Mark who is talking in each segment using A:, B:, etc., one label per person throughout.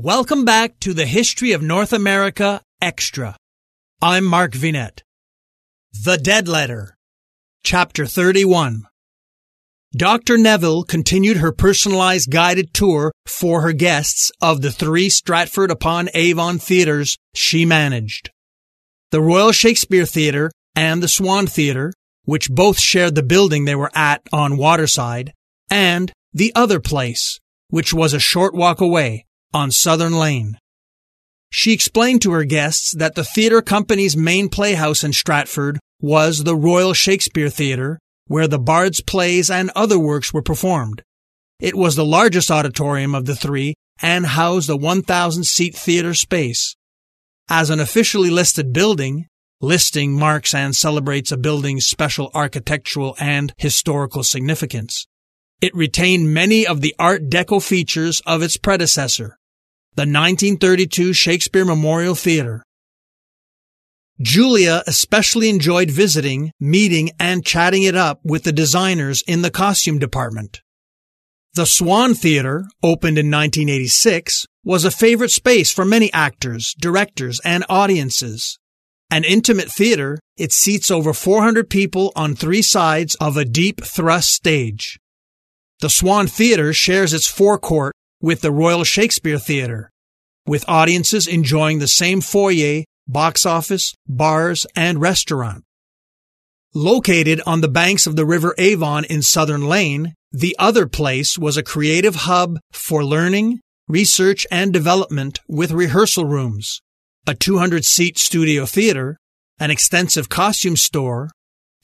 A: Welcome back to the History of North America Extra. I'm Mark Vinet. The Dead Letter, Chapter 31. Dr. Neville continued her personalized guided tour for her guests of the three Stratford upon Avon theaters she managed. The Royal Shakespeare Theatre and the Swan Theatre, which both shared the building they were at on Waterside, and the other place, which was a short walk away on Southern Lane. She explained to her guests that the theatre company's main playhouse in Stratford was the Royal Shakespeare Theatre, where the Bard's plays and other works were performed. It was the largest auditorium of the three and housed a 1,000 seat theatre space. As an officially listed building, listing marks and celebrates a building's special architectural and historical significance. It retained many of the Art Deco features of its predecessor, the 1932 Shakespeare Memorial Theater. Julia especially enjoyed visiting, meeting, and chatting it up with the designers in the costume department. The Swan Theater, opened in 1986, was a favorite space for many actors, directors, and audiences. An intimate theater, it seats over 400 people on three sides of a deep thrust stage. The Swan Theater shares its forecourt with the Royal Shakespeare Theater, with audiences enjoying the same foyer, box office, bars, and restaurant. Located on the banks of the River Avon in Southern Lane, the other place was a creative hub for learning, research, and development with rehearsal rooms, a 200 seat studio theater, an extensive costume store,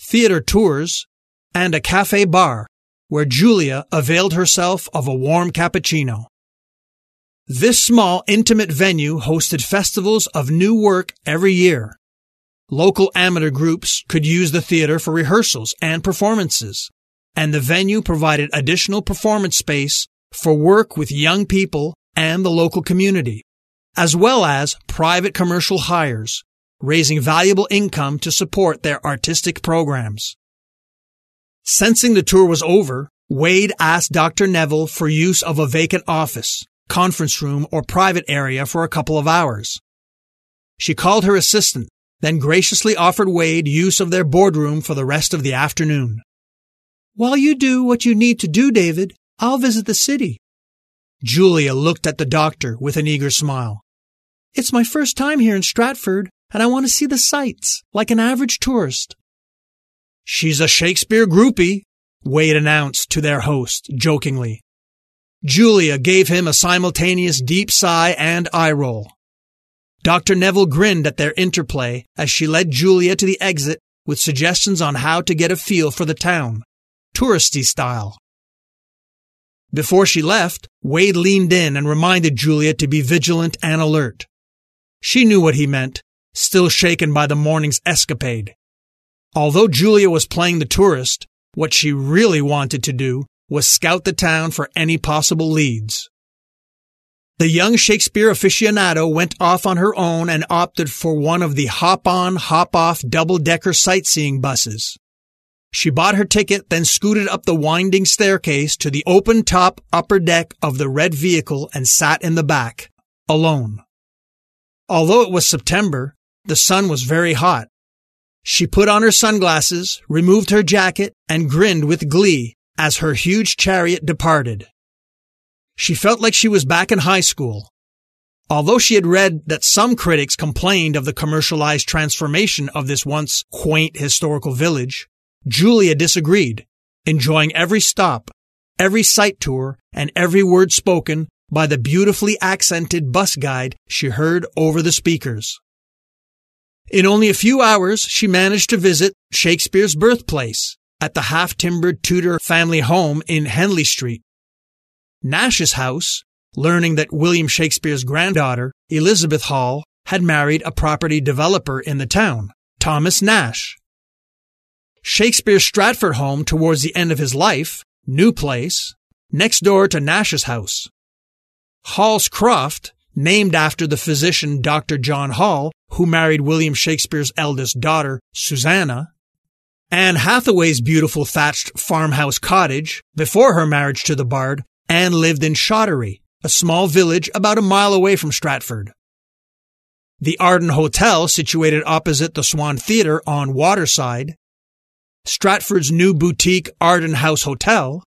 A: theater tours, and a cafe bar where Julia availed herself of a warm cappuccino. This small, intimate venue hosted festivals of new work every year. Local amateur groups could use the theater for rehearsals and performances, and the venue provided additional performance space for work with young people and the local community, as well as private commercial hires, raising valuable income to support their artistic programs. Sensing the tour was over, Wade asked Dr. Neville for use of a vacant office, conference room, or private area for a couple of hours. She called her assistant, then graciously offered Wade use of their boardroom for the rest of the afternoon. While you do what you need to do, David, I'll visit the city. Julia looked at the doctor with an eager smile. It's my first time here in Stratford, and I want to see the sights, like an average tourist. She's a Shakespeare groupie, Wade announced to their host, jokingly. Julia gave him a simultaneous deep sigh and eye roll. Dr. Neville grinned at their interplay as she led Julia to the exit with suggestions on how to get a feel for the town, touristy style. Before she left, Wade leaned in and reminded Julia to be vigilant and alert. She knew what he meant, still shaken by the morning's escapade. Although Julia was playing the tourist, what she really wanted to do was scout the town for any possible leads. The young Shakespeare aficionado went off on her own and opted for one of the hop on, hop off double decker sightseeing buses. She bought her ticket, then scooted up the winding staircase to the open top upper deck of the red vehicle and sat in the back, alone. Although it was September, the sun was very hot, she put on her sunglasses, removed her jacket, and grinned with glee as her huge chariot departed. She felt like she was back in high school. Although she had read that some critics complained of the commercialized transformation of this once quaint historical village, Julia disagreed, enjoying every stop, every sight tour, and every word spoken by the beautifully accented bus guide she heard over the speakers. In only a few hours, she managed to visit Shakespeare's birthplace at the half timbered Tudor family home in Henley Street. Nash's house, learning that William Shakespeare's granddaughter, Elizabeth Hall, had married a property developer in the town, Thomas Nash. Shakespeare's Stratford home towards the end of his life, New Place, next door to Nash's house. Hall's Croft, named after the physician Dr. John Hall, who married William Shakespeare's eldest daughter, Susanna. Anne Hathaway's beautiful thatched farmhouse cottage before her marriage to the bard, Anne lived in Shottery, a small village about a mile away from Stratford. The Arden Hotel, situated opposite the Swan Theatre on Waterside, Stratford's new boutique Arden House Hotel,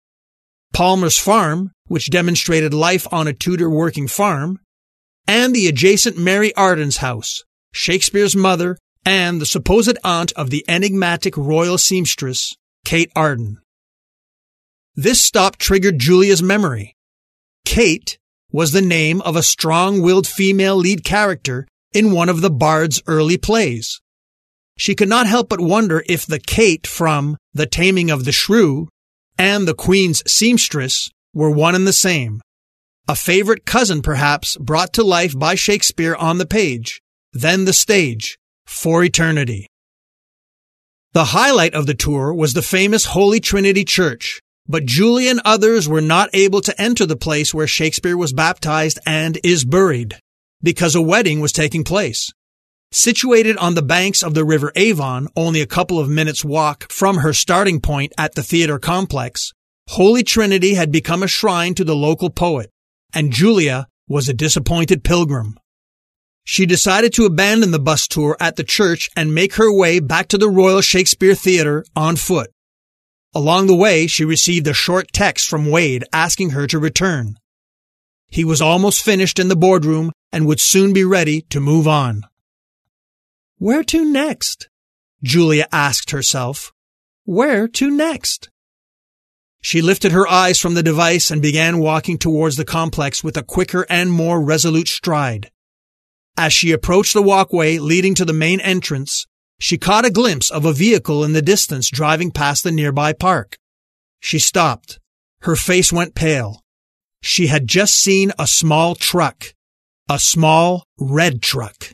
A: Palmer's Farm, which demonstrated life on a Tudor working farm, and the adjacent Mary Arden's house, Shakespeare's mother and the supposed aunt of the enigmatic royal seamstress, Kate Arden. This stop triggered Julia's memory. Kate was the name of a strong-willed female lead character in one of the Bard's early plays. She could not help but wonder if the Kate from The Taming of the Shrew and the Queen's seamstress were one and the same. A favorite cousin, perhaps, brought to life by Shakespeare on the page, then the stage, for eternity. The highlight of the tour was the famous Holy Trinity Church, but Julie and others were not able to enter the place where Shakespeare was baptized and is buried because a wedding was taking place. Situated on the banks of the River Avon, only a couple of minutes walk from her starting point at the theater complex, Holy Trinity had become a shrine to the local poet, and Julia was a disappointed pilgrim. She decided to abandon the bus tour at the church and make her way back to the Royal Shakespeare Theatre on foot. Along the way, she received a short text from Wade asking her to return. He was almost finished in the boardroom and would soon be ready to move on. Where to next? Julia asked herself. Where to next? She lifted her eyes from the device and began walking towards the complex with a quicker and more resolute stride. As she approached the walkway leading to the main entrance, she caught a glimpse of a vehicle in the distance driving past the nearby park. She stopped. Her face went pale. She had just seen a small truck. A small red truck.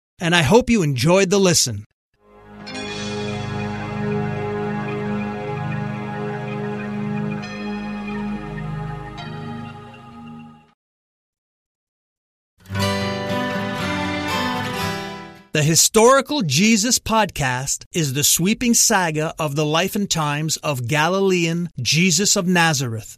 A: and I hope you enjoyed the listen. The Historical Jesus Podcast is the sweeping saga of the life and times of Galilean Jesus of Nazareth,